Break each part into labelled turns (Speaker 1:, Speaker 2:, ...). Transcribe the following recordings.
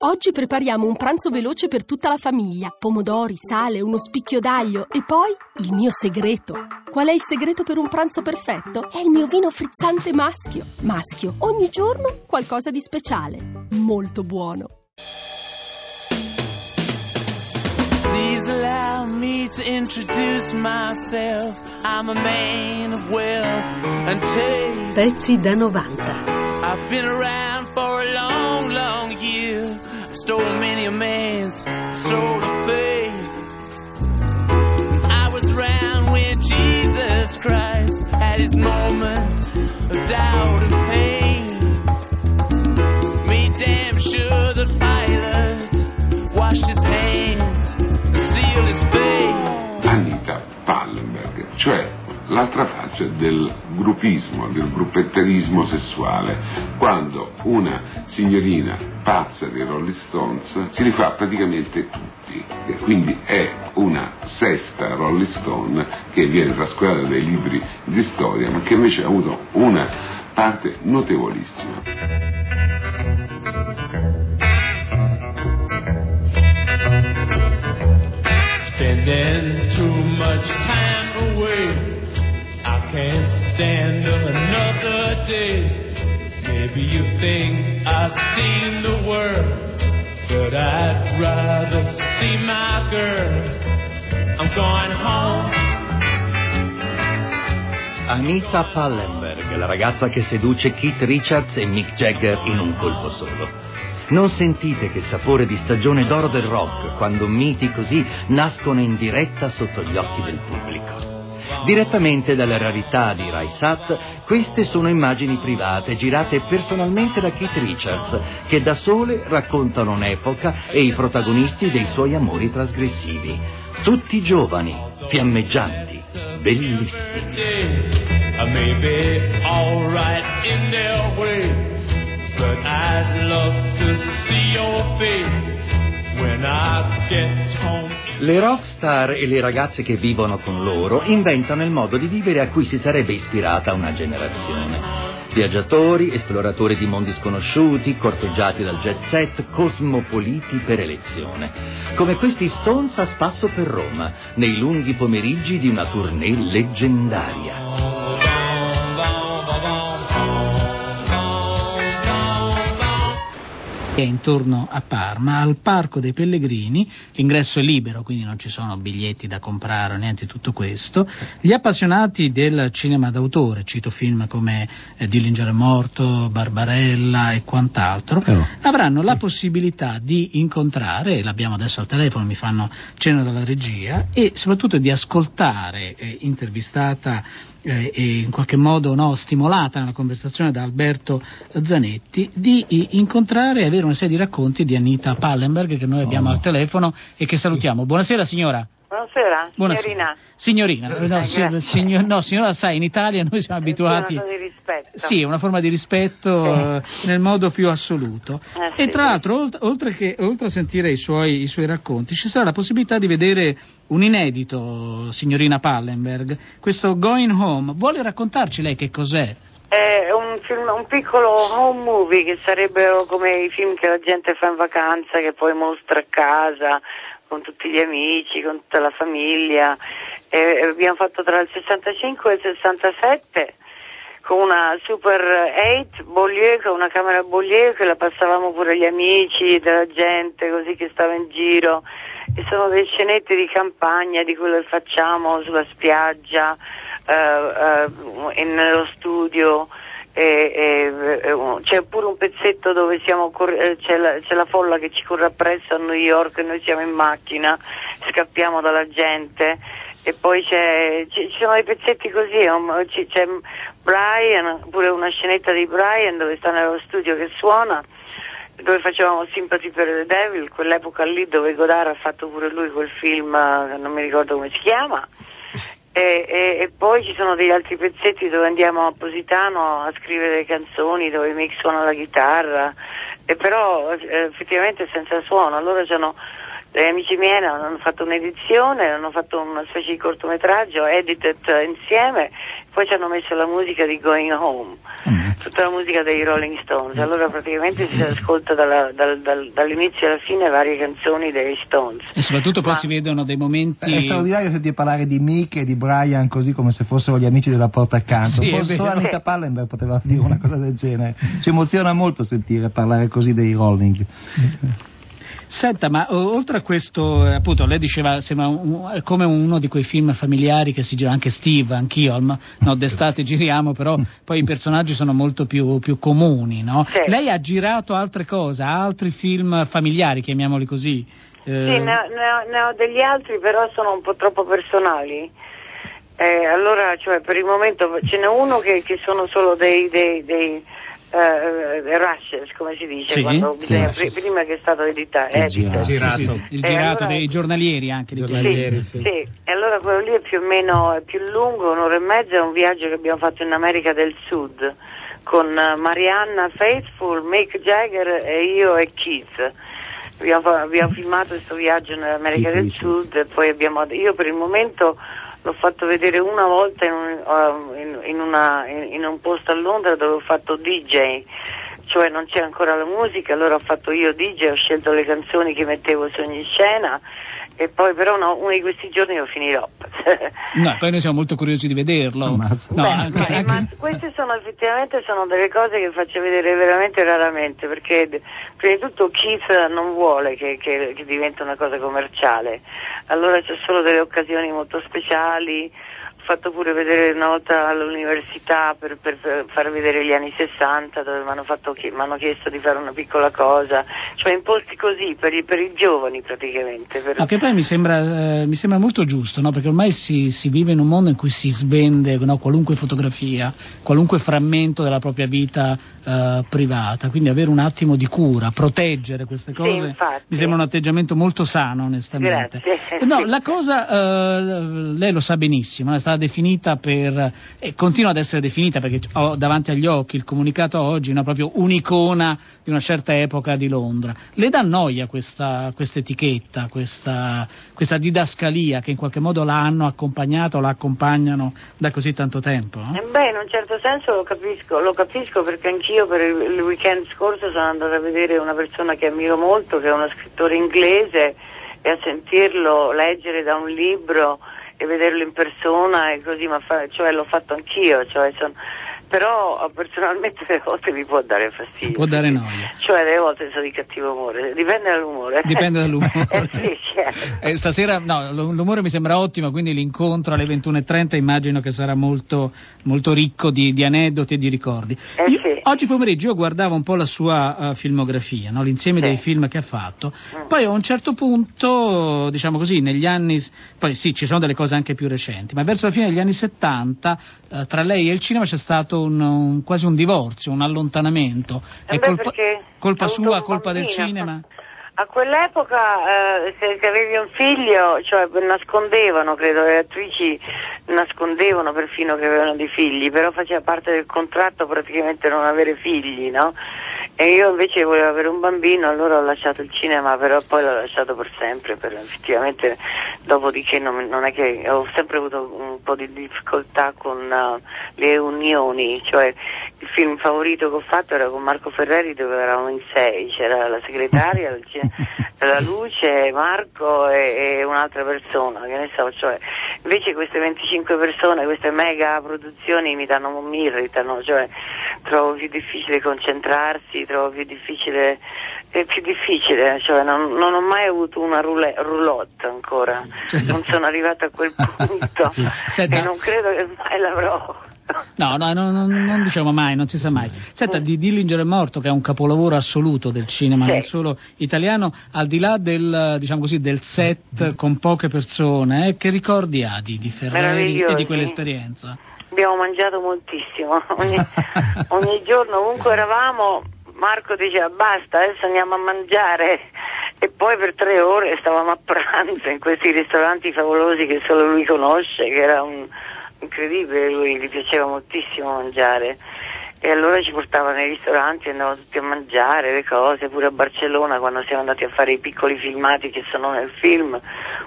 Speaker 1: Oggi prepariamo un pranzo veloce per tutta la famiglia. Pomodori, sale, uno spicchio d'aglio e poi il mio segreto. Qual è il segreto per un pranzo perfetto? È il mio vino frizzante maschio. Maschio, ogni giorno qualcosa di speciale. Molto buono. Please allow me to introduce myself. I'm a man of wealth and taste.
Speaker 2: Pezzi da 90.
Speaker 1: I've been around for a long, stole many a man's soul of faith. I was around when Jesus Christ had his moment of doubt and pain.
Speaker 3: Gruppismo, del gruppetterismo sessuale, quando una signorina pazza dei Rolling Stones si rifà praticamente tutti, e quindi è una sesta Rolling Stone che viene trascurata dai libri di storia, ma che invece ha avuto una parte notevolissima. Spending too much time away can't stand another day. Maybe you think I've seen the world, but I'd rather see my girl. I'm going home.
Speaker 4: Anita Pallenberg, la ragazza che seduce Keith Richards e Mick Jagger in un colpo solo. Non sentite che sapore di stagione d'oro del rock quando miti così nascono in diretta sotto gli occhi del pubblico. Direttamente dalla rarità di Raisat, queste sono immagini private girate personalmente da Keith Richards, che da sole raccontano un'epoca e i protagonisti dei suoi amori trasgressivi. Tutti giovani, fiammeggianti, bellissimi. Le rockstar e le ragazze che vivono con loro inventano il modo di vivere a cui si sarebbe ispirata una generazione. Viaggiatori, esploratori di mondi sconosciuti, corteggiati dal jet set, cosmopoliti per elezione. Come questi Stones a spasso per Roma, nei lunghi pomeriggi di una tournée leggendaria.
Speaker 5: È intorno a Parma, al Parco dei Pellegrini, l'ingresso è libero, quindi non ci sono biglietti da comprare o niente di tutto questo. Gli appassionati del cinema d'autore, cito film come eh, Dillinger è morto, Barbarella e quant'altro, oh. avranno la possibilità di incontrare, l'abbiamo adesso al telefono, mi fanno cenno dalla regia, e soprattutto di ascoltare, eh, intervistata eh, e in qualche modo no, stimolata nella conversazione da Alberto Zanetti, di incontrare e avere una serie di racconti di Anita Pallenberg che noi abbiamo oh. al telefono e che salutiamo. Buonasera signora.
Speaker 6: Buonasera, Buonasera.
Speaker 5: signorina. Signorina, no, signor, no, signora, sai, in Italia noi siamo abituati...
Speaker 6: È una forma di rispetto.
Speaker 5: Sì, una forma di rispetto sì. nel modo più assoluto. Eh, e tra sì. l'altro, oltre, che, oltre, a sentire i suoi, i suoi, racconti, ci sarà la possibilità di vedere un inedito, signorina Pallenberg, questo Going Home. Vuole raccontarci lei che cos'è?
Speaker 6: È un, film, un piccolo home movie che sarebbero come i film che la gente fa in vacanza, che poi mostra a casa, con tutti gli amici, con tutta la famiglia. E abbiamo fatto tra il 65 e il 67 con una Super 8 Beaulieu, con una camera Beaulieu che la passavamo pure agli amici, della gente così che stava in giro. E sono dei scenetti di campagna di quello che facciamo sulla spiaggia, eh, eh, nello studio e, e, c'è pure un pezzetto dove eh, c'è, la, la, folla che ci corre appresso a New York, noi siamo in macchina, scappiamo dalla gente e poi ci sono dei pezzetti così, c'è Brian, pure una scenetta di Brian dove sta nello studio che suona dove facevamo Sympathy per the Devil, quell'epoca lì dove Godard ha fatto pure lui quel film, non mi ricordo come si chiama, e, e, e, poi ci sono degli altri pezzetti dove andiamo a Positano a scrivere canzoni, dove Mick suona la chitarra, e però eh, effettivamente senza suono. Allora c'hanno, gli amici miei hanno fatto un'edizione, hanno fatto una specie di cortometraggio, edited insieme, poi ci hanno messo la musica di Going Home. Mm. Tutta la musica dei Rolling Stones. Allora praticamente si ascolta dalla, dal, dal, dall'inizio alla fine varie canzoni dei Stones.
Speaker 5: E soprattutto poi
Speaker 6: Ma-
Speaker 5: si vedono dei momenti...
Speaker 2: È straordinario sentire parlare di Mick e di Brian così come se fossero gli amici della porta accanto.
Speaker 5: Sì, è
Speaker 2: Forse solo. Anita Pallenberg poteva dire una cosa del genere. Ci emoziona molto sentire parlare così dei Rolling.
Speaker 5: Senta, ma o- oltre a questo, eh, appunto, lei diceva sembra un- è come uno di quei film familiari che si gira, anche Steve, anch'io, ma- no, d'estate giriamo, però poi i personaggi sono molto più, più comuni, no?
Speaker 6: Sì.
Speaker 5: Lei ha girato altre cose, altri film familiari, chiamiamoli così. eh,
Speaker 6: Sì, ne ho, ne ho- ne ho degli altri, però sono un po' troppo personali. Eh, allora, cioè, per il momento ce n'è uno che, che sono solo dei, dei, dei eh, rushes, come si dice,
Speaker 5: Sì,
Speaker 6: quando
Speaker 2: sì,
Speaker 6: bisogna-
Speaker 2: rushes.
Speaker 6: prima che è stato editato.
Speaker 2: Che girato.
Speaker 7: Girato.
Speaker 5: sì, il
Speaker 6: Eh,
Speaker 5: girato
Speaker 6: allora-
Speaker 5: dei giornalieri anche. di quelli.
Speaker 7: Giornalieri.
Speaker 6: Sì,
Speaker 7: sì.
Speaker 6: sì, e allora quello lì è più o meno è più lungo, un'ora e mezza, è un viaggio che abbiamo fatto in America del Sud con eh, Marianna Faithful, Mick Jagger e io e Keith. Abbiamo, abbiamo filmato questo viaggio nell'America
Speaker 2: Keith
Speaker 6: del
Speaker 2: Richards.
Speaker 6: Sud e poi abbiamo, io per il momento l'ho fatto vedere una volta in un, uh, in- una- in un posto a Londra dove ho fatto DJ, cioè non c'era ancora la musica, allora ho fatto io DJ, ho scelto le canzoni che mettevo su ogni scena e poi però no, uno di questi giorni lo finirò.
Speaker 5: No, poi noi siamo molto curiosi di vederlo. No,
Speaker 6: Beh,
Speaker 5: anche-
Speaker 6: ma-
Speaker 5: anche-
Speaker 6: ma queste sono effettivamente sono delle cose che faccio vedere veramente raramente perché prima di tutto Keith non vuole che, che, che diventi una cosa commerciale allora c'è solo delle occasioni molto speciali fatto pure vedere una volta all'università per, per- far vedere gli anni 60 dove mi hanno, chiesto di fare una piccola cosa cioè in posti così per i, per i giovani praticamente per-
Speaker 5: No, che poi mi sembra, eh, mi sembra molto giusto, no? perché ormai si, si vive in un mondo in cui si svende no, qualunque fotografia, qualunque frammento della propria vita eh, privata, quindi avere un attimo di cura, proteggere queste
Speaker 6: Sì,
Speaker 5: cose,
Speaker 6: infatti.
Speaker 5: mi sembra un atteggiamento molto sano onestamente.
Speaker 6: Grazie.
Speaker 5: No, la cosa, eh, lei lo sa benissimo, è stata definita per, e continua ad essere definita perché ho davanti agli occhi il comunicato oggi, no, proprio un'icona di una certa epoca di Londra. Le dà noia questa, etichetta, questa, questa didascalia che in qualche modo l'hanno accompagnata o la accompagnano da così tanto tempo?
Speaker 6: Eh Beh, in un certo senso lo capisco, lo capisco perché anch'io per il weekend scorso sono andata a vedere una persona che ammiro molto, che è uno scrittore inglese, e a sentirlo leggere da un libro e vederlo in persona e così, ma fa- cioè l'ho fatto anch'io, cioè son- però personalmente delle volte mi può dare fastidio.
Speaker 5: Può dare noia.
Speaker 6: Cioè delle volte sono di cattivo umore, dipende dall'umore.
Speaker 5: Dipende dall'umore.
Speaker 6: eh sì.
Speaker 5: Eh, stasera no, l'umore mi sembra ottimo, quindi l'incontro alle 21.30 immagino che sarà molto, molto ricco di, di aneddoti e di ricordi.
Speaker 6: Eh
Speaker 5: Io-
Speaker 6: sì.
Speaker 5: Oggi pomeriggio io guardavo un po' la sua eh, filmografia, no? l'insieme
Speaker 6: Sì.
Speaker 5: dei film che ha fatto,
Speaker 6: Mm.
Speaker 5: poi a un certo punto, diciamo così, negli anni, poi sì, ci sono delle cose anche più recenti, ma verso la fine degli anni 70 eh, tra lei e il cinema c'è stato un, un- quasi un divorzio, un allontanamento.
Speaker 6: Eh
Speaker 5: È
Speaker 6: beh,
Speaker 5: colpa, colpa sua, colpa del cinema?
Speaker 6: A quell'epoca, eh, se se avevi un figlio, cioè nascondevano, credo, le attrici nascondevano perfino che avevano dei figli, però faceva parte del contratto praticamente non avere figli, no? E io invece volevo avere un bambino, allora ho lasciato il cinema, però poi l'ho lasciato per sempre, per, effettivamente dopodiché non, non è che ho sempre avuto un po' di difficoltà con eh, le unioni, cioè il film favorito che ho fatto era con Marco Ferreri dove eravamo in sei, c'era la segretaria, la luce, Marco e, e un'altra persona, che ne so, cioè invece queste 25 persone, queste mega produzioni mi danno, mi irritano, cioè trovo più difficile concentrarsi, trovo più difficile, è più difficile, cioè non, non ho mai avuto una roulette, roulotte ancora, non sono arrivata a quel punto
Speaker 5: Senta-
Speaker 6: e non credo che mai l'avrò.
Speaker 5: No, no, no, no, non diciamo mai, non si sa mai. Senta, di Dillinger è morto, che è un capolavoro assoluto del cinema,
Speaker 6: Sì.
Speaker 5: non solo italiano, al di là del, diciamo così, del set con poche persone, eh, che ricordi ha di, di Ferreri e di quell'esperienza?
Speaker 6: Abbiamo mangiato moltissimo, ogni, ogni giorno ovunque eravamo Marco diceva basta, adesso andiamo a mangiare e poi per tre ore stavamo a pranzo in questi ristoranti favolosi che solo lui conosce, che era un incredibile, lui gli piaceva moltissimo mangiare. E allora ci portava nei ristoranti, andavamo tutti a mangiare le cose, pure a Barcellona quando siamo andati a fare i piccoli filmati che sono nel film,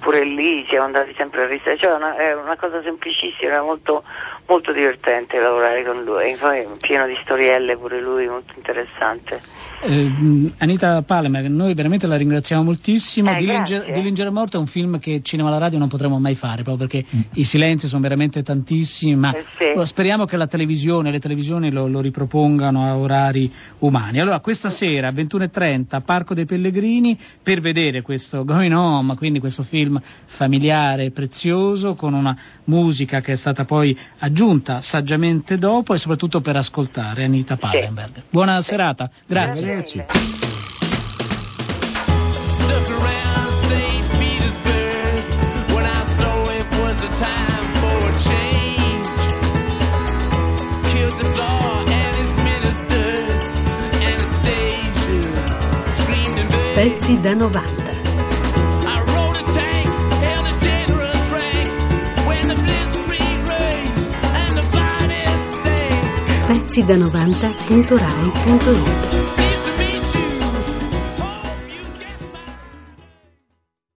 Speaker 6: pure lì siamo andati sempre al ristorante, cioè una, è una cosa semplicissima, era molto, molto divertente lavorare con lui, e poi pieno di storielle pure lui, molto interessante.
Speaker 5: Eh, Anita Palmer, noi veramente la ringraziamo moltissimo.
Speaker 6: Eh,
Speaker 5: Dillinger, morto è un film che cinema alla radio non potremo mai fare, proprio perché i silenzi sono veramente tantissimi, ma
Speaker 6: Eh, sì.
Speaker 5: speriamo che la televisione, le televisioni lo, lo ripropongano a orari umani. Allora, questa sera, 21.30, Parco dei Pellegrini, per vedere questo Going Home, quindi questo film familiare, prezioso, con una musica che è stata poi aggiunta saggiamente dopo e soprattutto per ascoltare Anita Pallenberg. Buona serata, grazie.
Speaker 6: Grazie mille.
Speaker 1: Stuck around St. Petersburg when I saw it was a time for a change. Killed the Tsar and his ministers. Anastasia screamed in vain.
Speaker 7: Pezzi da 90.
Speaker 1: I rode a tank, held a generous rank when the blitzkrieg raged and the finest stank.
Speaker 7: Pezzi da 90.rai.it